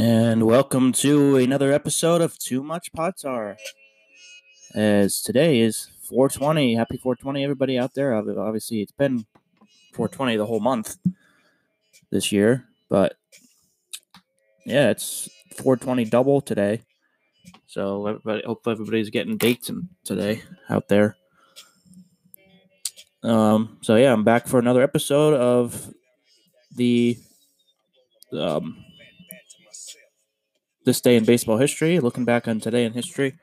And welcome to another episode of Too Much Potsar. As today is 420. Happy 420, everybody out there. Obviously, it's been 420 the whole month this year, but yeah, it's 420 double today. So everybody, hope everybody's getting dates today out there. Um, so yeah, I'm back for another episode of the um, this day in baseball history. Looking back on today in history,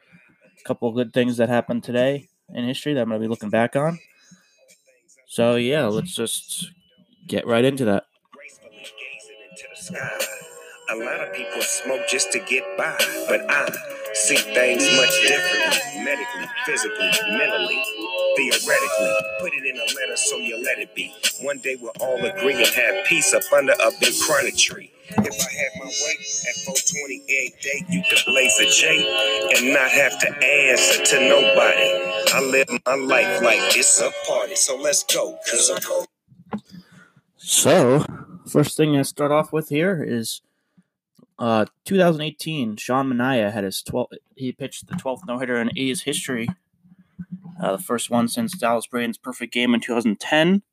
a couple of good things that happened today in history that I'm gonna be looking back on. So yeah, let's just get right into that. A lot of people smoke just to get by, but I see things much differently. Medically, physically, mentally, theoretically. Put it in a letter so you let it be. One day we'll all agree and have peace up under a big chronic tree. If I had my way at 428 day, you could blaze a J and not have to answer to nobody. I live my life like it's a party, so let's go. Cause I'm cold. So first thing I start off with here is uh 2018. Sean Manaea had his 12. He pitched the 12th no hitter in A's history. Uh, the first one since Dallas Braden's perfect game in 2010.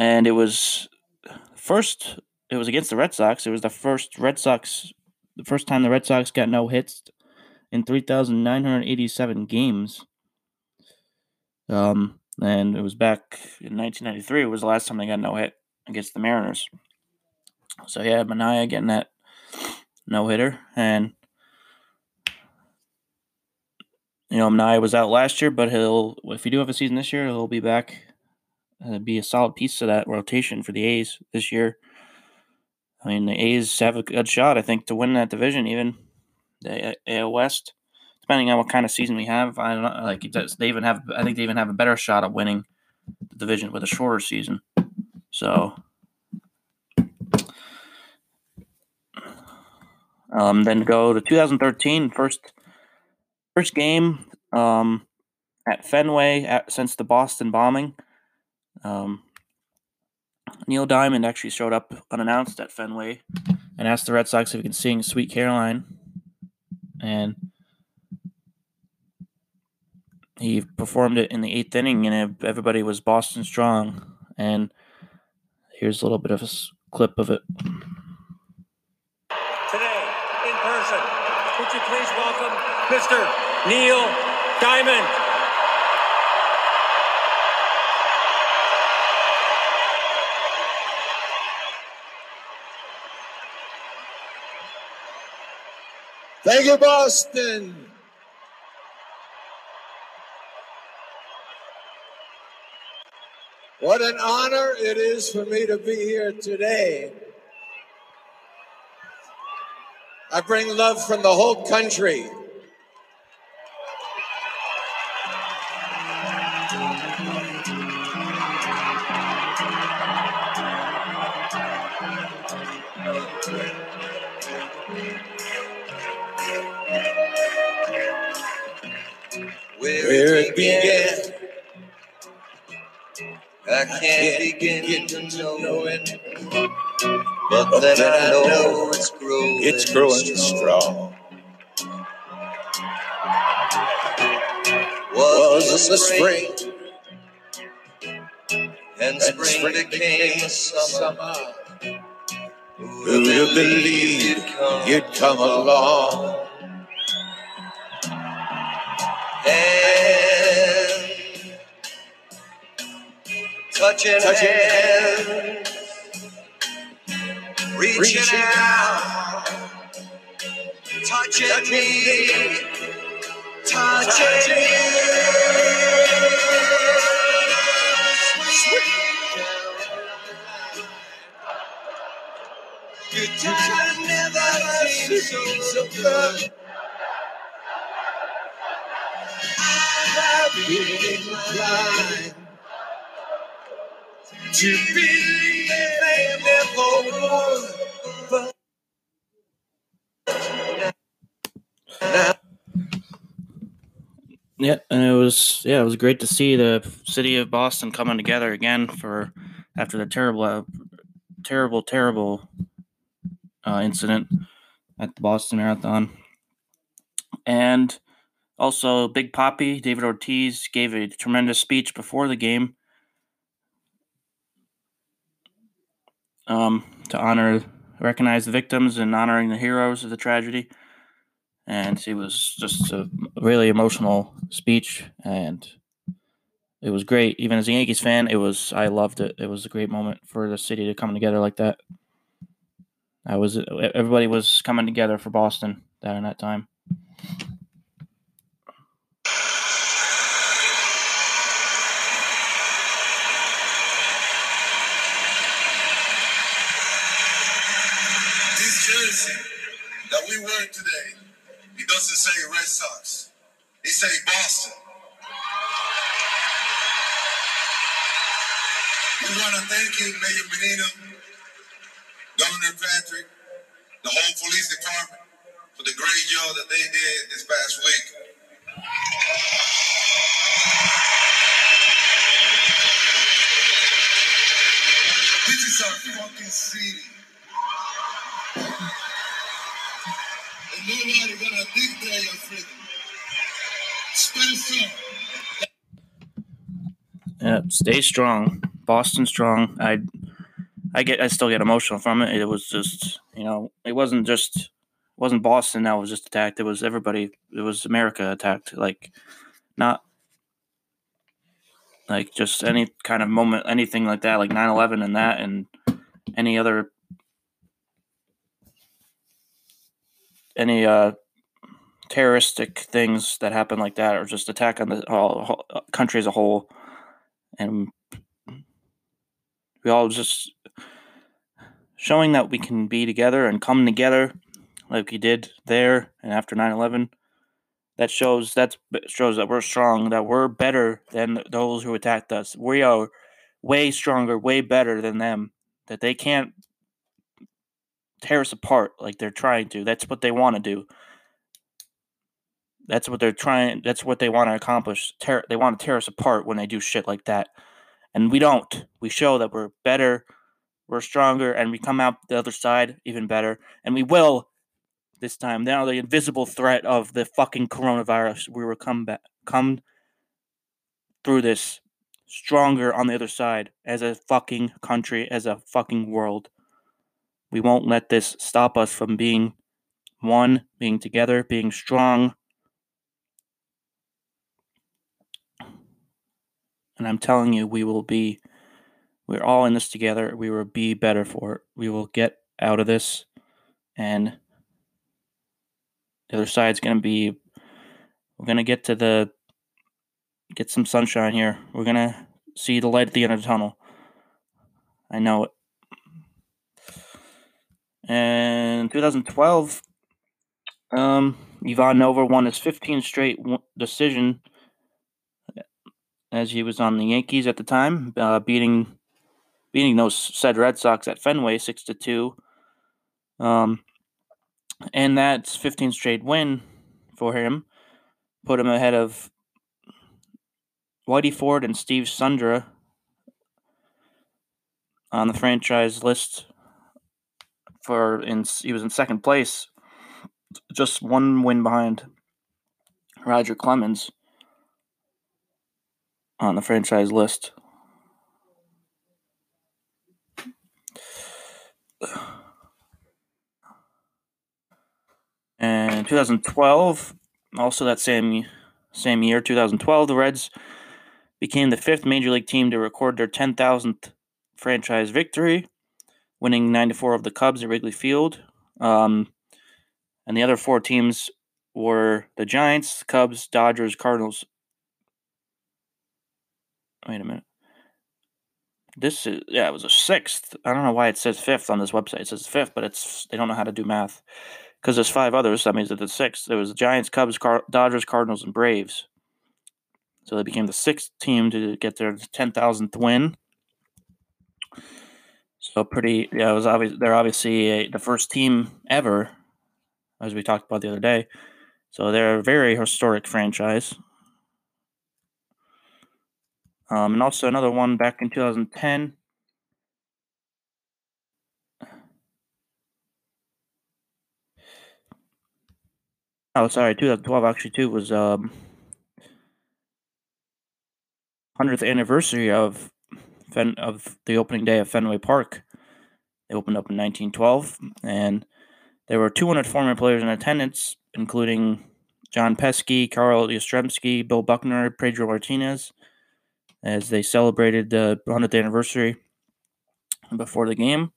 And it was first. It was against the Red Sox. It was the first Red Sox. The first time the Red Sox got no hits in 3,987 games. Um, and it was back in 1993. It was the last time they got no hit against the Mariners. So yeah, Manaea getting that no hitter, and you know Manaea was out last year, but he'll if you do have a season this year, he'll be back. Uh, be a solid piece of that rotation for the A's this year. I mean, the A's have a good shot, I think, to win that division, even the AL West depending on what kind of season we have, I don't know. Like they even have, I think they even have a better shot at winning the division with a shorter season. So, um, then go to 2013, first first game um, at Fenway at, since the Boston bombing. Um, Neil Diamond actually showed up unannounced at Fenway and asked the Red Sox if he could sing "Sweet Caroline," and he performed it in the eighth inning, and everybody was Boston strong. And here's a little bit of a clip of it. today in person. Would you please welcome Mr. Neil Diamond? Thank you, Boston. What an honor it is for me to be here today. I bring love from the whole country. To know it. But then I know it's growing, it's growing strong. Was the spring, and spring became summer. Who'd have believed you'd come along? And touching, hands, reaching, out, touching, me, touching, you. Good times never seem so good. I've been inclined to believe they never Yeah, and it was yeah, it was great to see the city of Boston coming together again for after the terrible uh, terrible, terrible uh, incident at the Boston Marathon. And also, Big Poppy David Ortiz, gave a tremendous speech before the game um, to honor, recognize the victims and honoring the heroes of the tragedy. And it was just a really emotional speech, and it was great. Even as a Yankees fan, it was I loved it. It was a great moment for the city to come together like that. I was everybody was coming together for Boston during that time. This jersey we wear today, He doesn't say Red Sox. He say Boston. We want to thank you, Mayor Menino, Governor Patrick, the whole police department for the great job that they did this past week. This is our fucking city. Gonna freedom. Spencer. Yeah, stay strong, Boston strong. I, I get, I still get emotional from it. It was just, you know, it wasn't just, it wasn't Boston that was just attacked. It was everybody. It was America attacked. Like, not like just any kind of moment, anything like that, like 9-11 and that, and any other, any uh, terroristic things that happen like that, or just attack on the whole- country as a whole, and we all just showing that we can be together and come together like we did there and after 9-11 that shows that shows that we're strong that we're better than those who attacked us. We are way stronger way better than them that they can't tear us apart like they're trying to. That's what they want to do. That's what they're trying that's what they want to accomplish tear, they want to tear us apart when they do shit like that. And we don't. We show that we're better we're stronger and we come out the other side even better. And we will this time. Now the invisible threat of the fucking coronavirus we will come back come through this stronger on the other side as a fucking country as a fucking world we won't let this stop us from being one being together being strong and i'm telling you we will be we're all in this together. We will be better for it. We will get out of this, and the other side's going to be. We're going to get to the. Get some sunshine here. We're going to see the light at the end of the tunnel. I know it. And 2012, um, Ivan Nova won his 15th straight decision as he was on the Yankees at the time, uh, beating beating those said Red Sox at Fenway six to two. Um, and that's 15 straight win for him, put him ahead of Whitey Ford and Steve Sundra on the franchise list. For in he was in second place, just one win behind Roger Clemens on the franchise list. And 2012, also that same same year, 2012, the Reds became the fifth major league team to record their 10,000th franchise victory, winning 94 of the Cubs at Wrigley Field. Um, and the other four teams were the Giants, Cubs, Dodgers, Cardinals. Wait a minute. This is yeah, it was a sixth. I don't know why it says fifth on this website. It says fifth, but it's they don't know how to do math because there's five others. That means that it's sixth. There was the Giants, Cubs, Car- Dodgers, Cardinals, and Braves. So they became the sixth team to get their ten thousandth win. So pretty, yeah. It was obvious they're obviously a, the first team ever, as we talked about the other day. So they're a very historic franchise. Um, and also another one back in 2010. Oh, sorry, 2012 actually too was um 100th anniversary of Fen- of the opening day of Fenway Park. They opened up in 1912, and there were 200 former players in attendance, including John Pesky, Carl Yastrzemski, Bill Buckner, Pedro Martinez, as they celebrated the 100th anniversary before the game.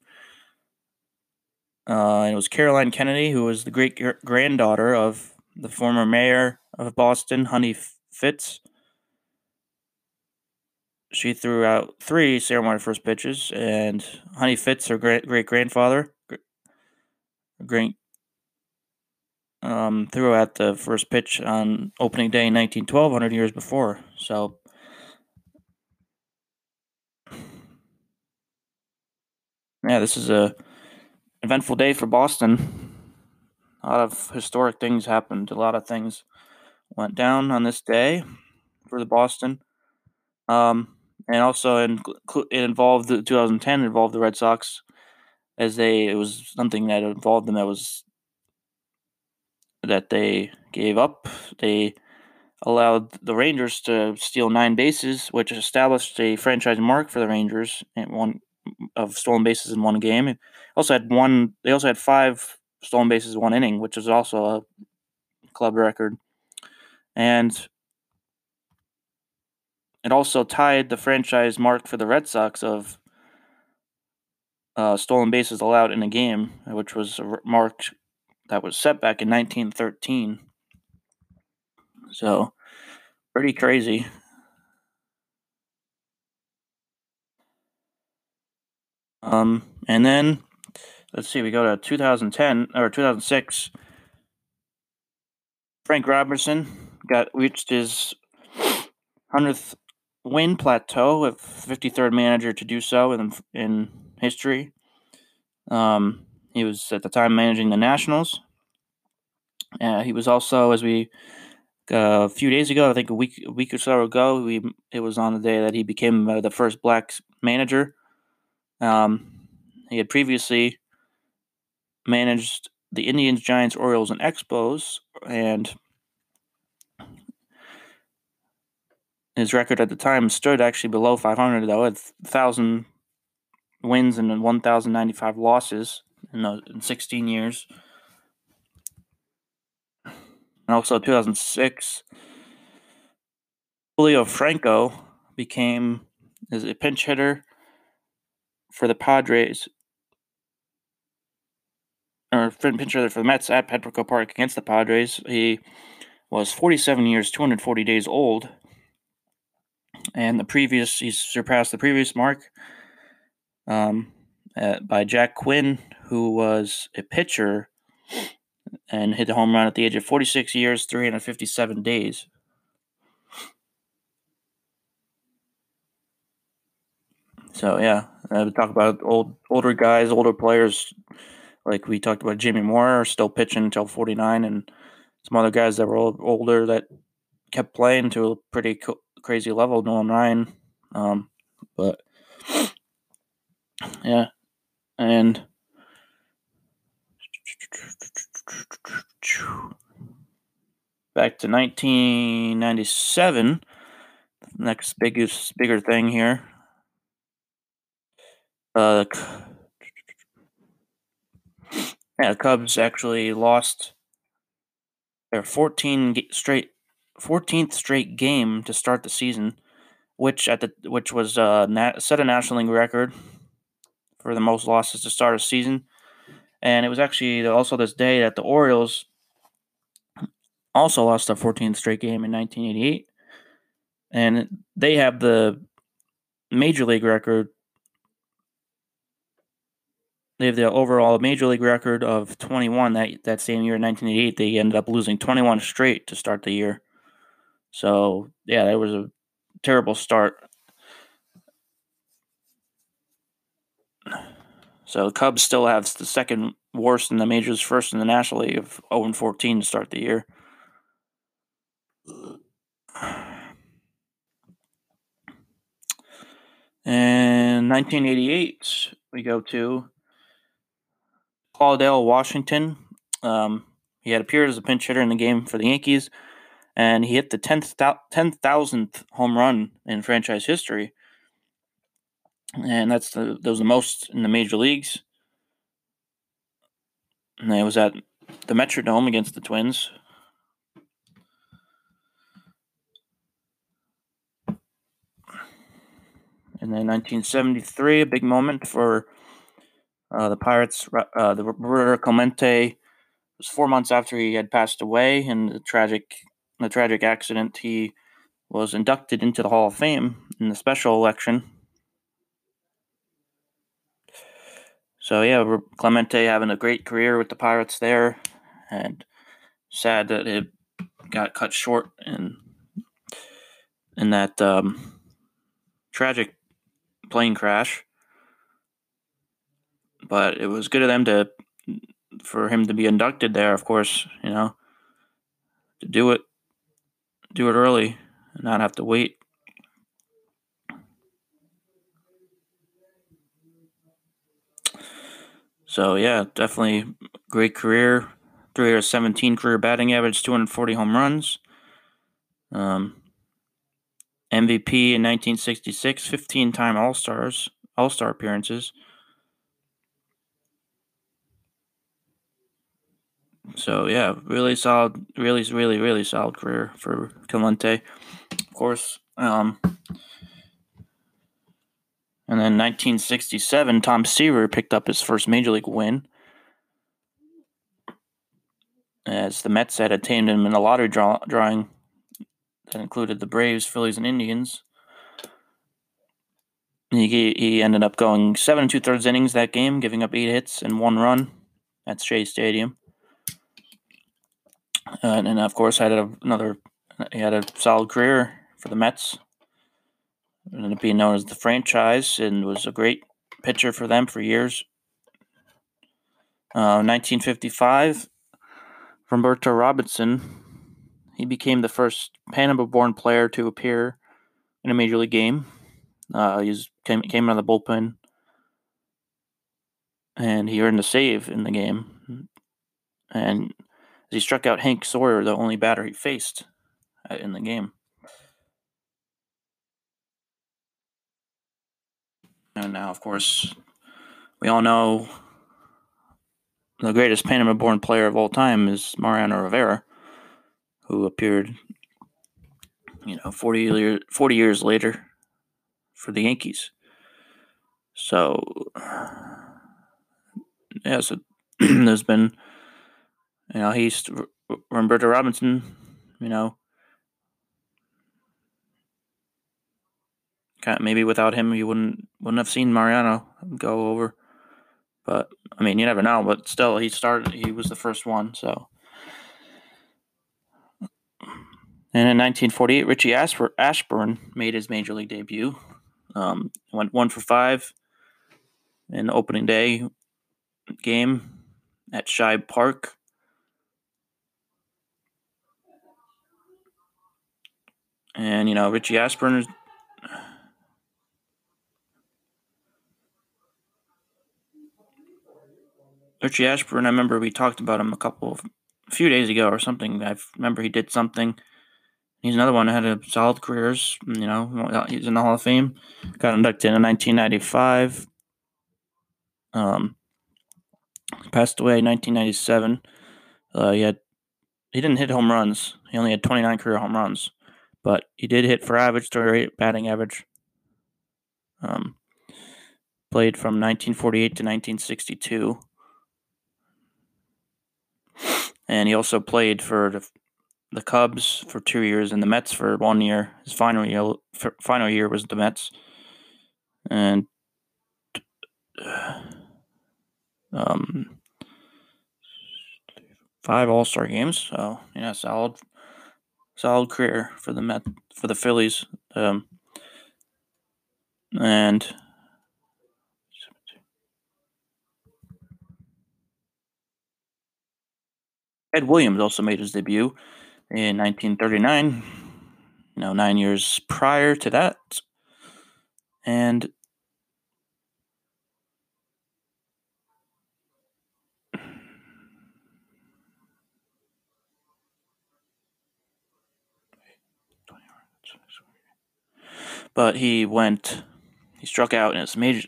Uh, it was Caroline Kennedy, who was the great granddaughter of the former mayor of Boston, Honey Fitz. She threw out three ceremony first pitches, and Honey Fitz, her great great grandfather, great um, threw out the first pitch on opening day in 1912, 100 years before. So, yeah, this is a eventful day for Boston. A lot of historic things happened. A lot of things went down on this day for the Boston. Um, and also in, it involved the 2010 involved the Red Sox as they it was something that involved them that was that they gave up. They allowed the Rangers to steal nine bases, which established a franchise mark for the Rangers and one of stolen bases in one game. Also had one. They also had five stolen bases in one inning, which is also a club record, and it also tied the franchise mark for the Red Sox of uh, stolen bases allowed in a game, which was a mark that was set back in 1913. So, pretty crazy. Um, and then let's see, we go to 2010 or 2006. Frank Robertson got reached his hundredth win plateau, with 53rd manager to do so in in history. Um, he was at the time managing the Nationals. Uh, he was also, as we uh, a few days ago, I think a week a week or so ago, we it was on the day that he became uh, the first black manager. Um, he had previously managed the Indians, Giants, Orioles, and Expos, and his record at the time stood actually below 500, though, at 1,000 wins and 1,095 losses in, the, in 16 years. And also 2006, Julio Franco became as a pinch hitter for the Padres, or pinch hitter for the Mets at Petco Park against the Padres. He was 47 years, 240 days old, and the previous he surpassed the previous mark um, at, by Jack Quinn, who was a pitcher and hit a home run at the age of 46 years, 357 days. So yeah, I would talk about old older guys, older players, like we talked about Jamie Moyer, still pitching until 49, and some other guys that were older that kept playing to a pretty co- crazy level. Nolan Ryan, um, but yeah, and back to 1997. Next biggest bigger thing here. Uh, yeah, the Cubs actually lost their 14 straight 14th straight game to start the season, which at the which was uh, nat- set a National League record for the most losses to start a season. And it was actually also this day that the Orioles also lost their 14th straight game in 1988. And they have the major league record. They have the overall major league record of 21 that, that same year in 1988. They ended up losing 21 straight to start the year. So, yeah, that was a terrible start. So the Cubs still have the second worst in the majors, first in the National League of 0 and 14 to start the year. And 1988, we go to Claudell, Washington. Um, He had appeared as a pinch hitter in the game for the Yankees, and he hit the 10,000th home run in franchise history. And that's the that was the most in the major leagues. And it was at the Metrodome against the Twins. And then 1973, a big moment for uh, the Pirates. Uh, the Roberto Clemente was four months after he had passed away in the tragic, the tragic accident. He was inducted into the Hall of Fame in the special election. So yeah, Clemente having a great career with the Pirates there, and sad that it got cut short in in that um, tragic plane crash. But it was good of them to for him to be inducted there, of course, you know, to do it do it early and not have to wait. So yeah, definitely great career. 317 career batting average, 240 home runs. Um, MVP in 1966, 15 time All Stars, All Star appearances. So yeah, really solid, really, really, really solid career for Clemente. Of course, um, and then 1967, Tom Seaver picked up his first major league win as the Mets had attained him in a lottery draw- drawing that included the Braves, Phillies, and Indians. He, he ended up going seven and two thirds innings that game, giving up eight hits and one run at Shea Stadium. Uh, and, and, of course, had a, another. He had a solid career for the Mets. Up being known as the franchise, and was a great pitcher for them for years. Uh, 1955, Roberto Robinson he became the first Panama born player to appear in a major league game. Uh, he came, came out of the bullpen and he earned a save in the game. And he struck out Hank Sauer, the only batter he faced uh, in the game. And now, of course, we all know the greatest Panama born player of all time is Mariano Rivera who appeared, you know, 40, year, 40 years later for the Yankees. So, yeah, so there's been, you know, he's Roberto Robinson, you know, kind of, maybe without him you wouldn't wouldn't have seen Mariano go over. But I mean, you never know. But still, he started. He was the first one. So And in 1948, Richie Ashburn made his major league debut. Um, went one for five in the opening day game at Shibe Park. And, you know, Richie Ashburn Richie Ashburn, I remember we talked about him a couple of, a few days ago or something. I remember he did something He's another one that had a solid careers. You know, he's in the Hall of Fame. Got inducted in 1995. Um, passed away in 1997. Uh, he had he didn't hit home runs. He only had 29 career home runs, but he did hit for average, 38 batting average. Um, played from 1948 to 1962, and he also played for the the Cubs for two years and the Mets for one year. His final year, final year was the Mets, and um, five All Star games. So yeah, solid, solid career for the Met for the Phillies. Um, and Ted Williams also made his debut in 1939, you know, nine years prior to that. And but he went, he struck out in his major,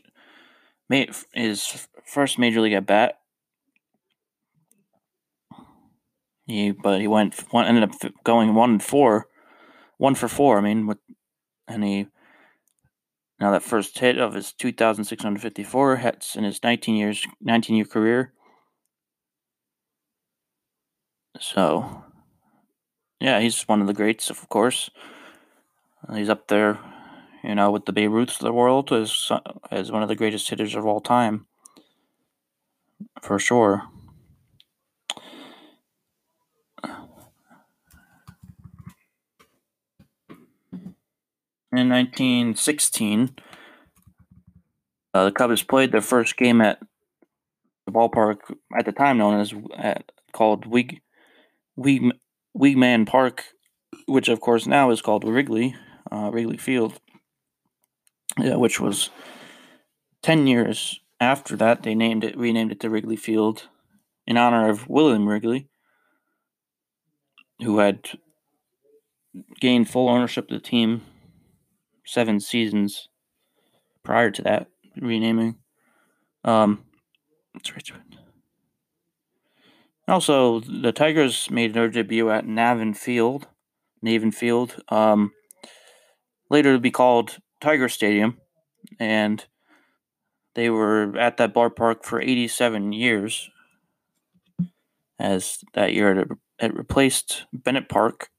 his first major league at bat. He, but he went, one, ended up going one and four, one for four. I mean, with, and he, now that first hit of his 2,654 hits in his 19 years, 19 year career. So, yeah, he's one of the greats, of course. He's up there you know, with the Babe Ruths of the world as as one of the greatest hitters of all time, for sure. In 1916, uh, the Cubs played their first game at the ballpark at the time known as at, called Wig, Wig, Weeghman Park, which of course now is called Wrigley, uh, Wrigley Field yeah, which was 10 years after that. They named it, renamed it to Wrigley Field in honor of William Wrigley, who had gained full ownership of the team seven seasons prior to that renaming. Um, that's right. Also, the Tigers made their debut at Navin Field, Navin Field, um, later to be called Tiger Stadium, and they were at that ballpark for 87 years. As that year it, it replaced Bennett Park.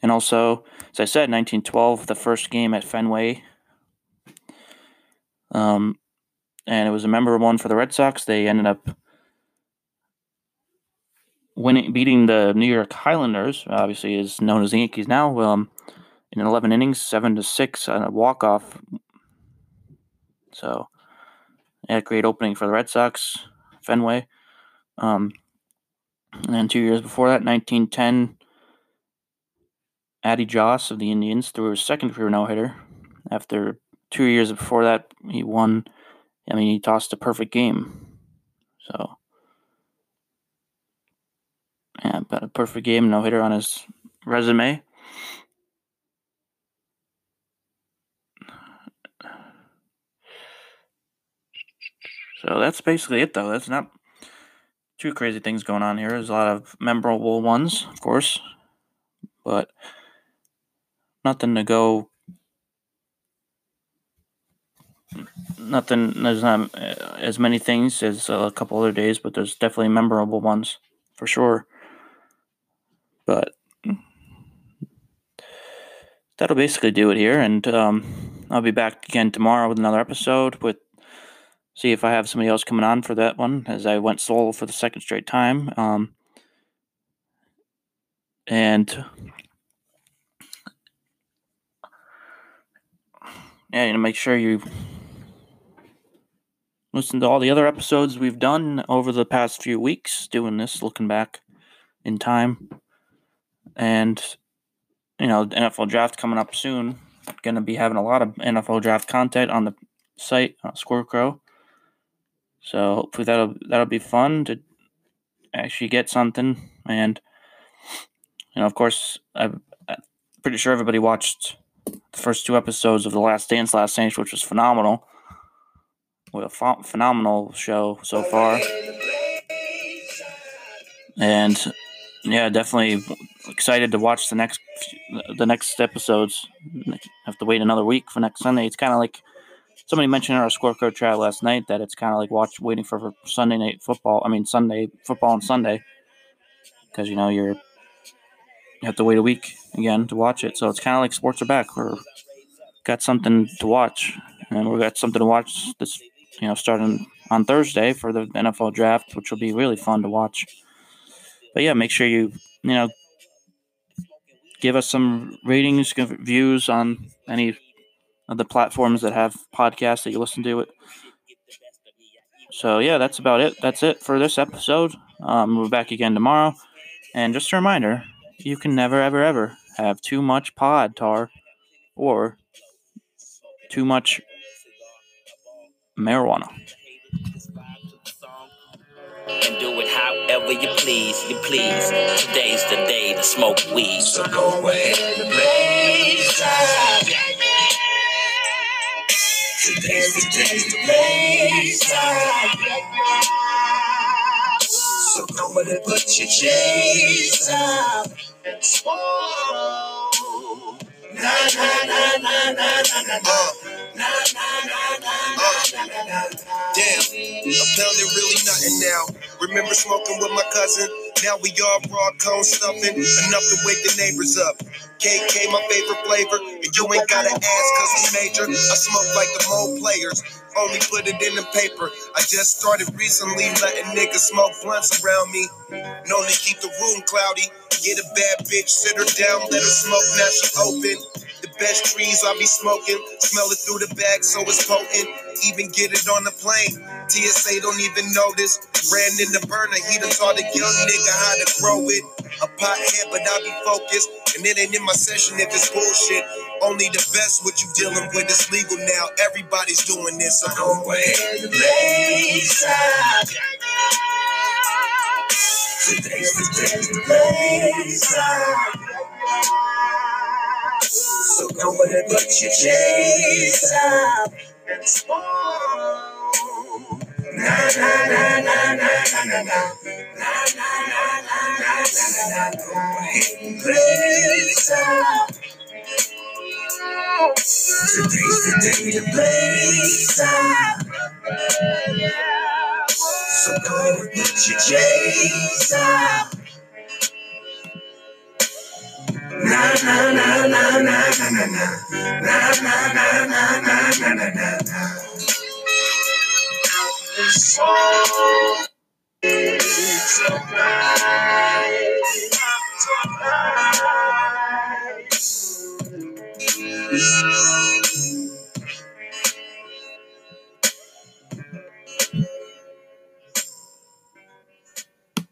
And also, as I said, 1912, the first game at Fenway. Um, and it was a memorable one for the Red Sox. They ended up winning, beating the New York Highlanders, obviously is known as the Yankees now, um, in 11 innings, seven to six on a walk off. So, yeah, great opening for the Red Sox, Fenway. Um, and then two years before that, 1910, Addie Joss of the Indians threw his second career no hitter. After two years before that, he won. I mean, he tossed a perfect game. So, yeah, about a perfect game, no hitter on his resume. So that's basically it, though. That's not too crazy things going on here. There's a lot of memorable ones, of course, but nothing to go. Nothing. There's not uh, as many things as a couple other days, but there's definitely memorable ones for sure. But that'll basically do it here, and um, I'll be back again tomorrow with another episode. With see if I have somebody else coming on for that one, as I went solo for the second straight time. Um, and yeah, you know, make sure you listen to all the other episodes we've done over the past few weeks doing this, looking back in time and you know NFL draft coming up soon. Going to be having a lot of NFL draft content on the site uh, Squirrel So hopefully that'll that'll be fun to actually get something. And you know, of course, I'm pretty sure everybody watched the first two episodes of The Last Dance last night, which was phenomenal. What a ph- phenomenal show so far. And yeah, definitely excited to watch the next the next episodes. Have to wait another week for next Sunday. It's kind of like somebody mentioned in our scorecard chat last night that it's kind of like watch waiting for Sunday night football. I mean Sunday football on Sunday because you know you're you have to wait a week again to watch it. So it's kind of like sports are back. We're got something to watch, and we've got something to watch this you know starting on Thursday for the NFL draft, which will be really fun to watch but yeah, make sure you you know give us some ratings, views on any of the platforms that have podcasts that you listen to it. So yeah, that's about it. That's it for this episode. Um, we're back again tomorrow, and just a reminder: you can never, ever, ever have too much pod tar or too much marijuana. It however you please, you please. Today's the day to smoke weed. So go ahead and blaze up. Today's the day to blaze up. So go ahead and put your J's up and smoke. Na na na na na na na. Damn, a pound ain't really nothing now. Remember smoking with my cousin? Now we all raw cone stuffing, enough to wake the neighbors up. KK, my favorite flavor, and you ain't gotta ask cause we major. I smoke like the mole players, only put it in the paper. I just started recently letting niggas smoke blunts around me. Known to keep the room cloudy. Get a bad bitch, sit her down, let her smoke, now she open. Best trees I be smoking, smell it through the bag so it's potent. Even get it on the plane. TSA don't even notice. Ran in the burner, he done taught a young nigga how to grow it. A pothead, but I be focused. And it ain't in my session if it's bullshit. Only the best what you dealing with is legal now. Everybody's doing this, so blaze up. Today's the day. So go ahead, put your J's up and smoke. Na na na na na na na na. Na na na na na na na. Go ahead and up. Today's the day to blaze up. So go and put your J's up. Na na na na na na na. Na na na na na na na. Soul is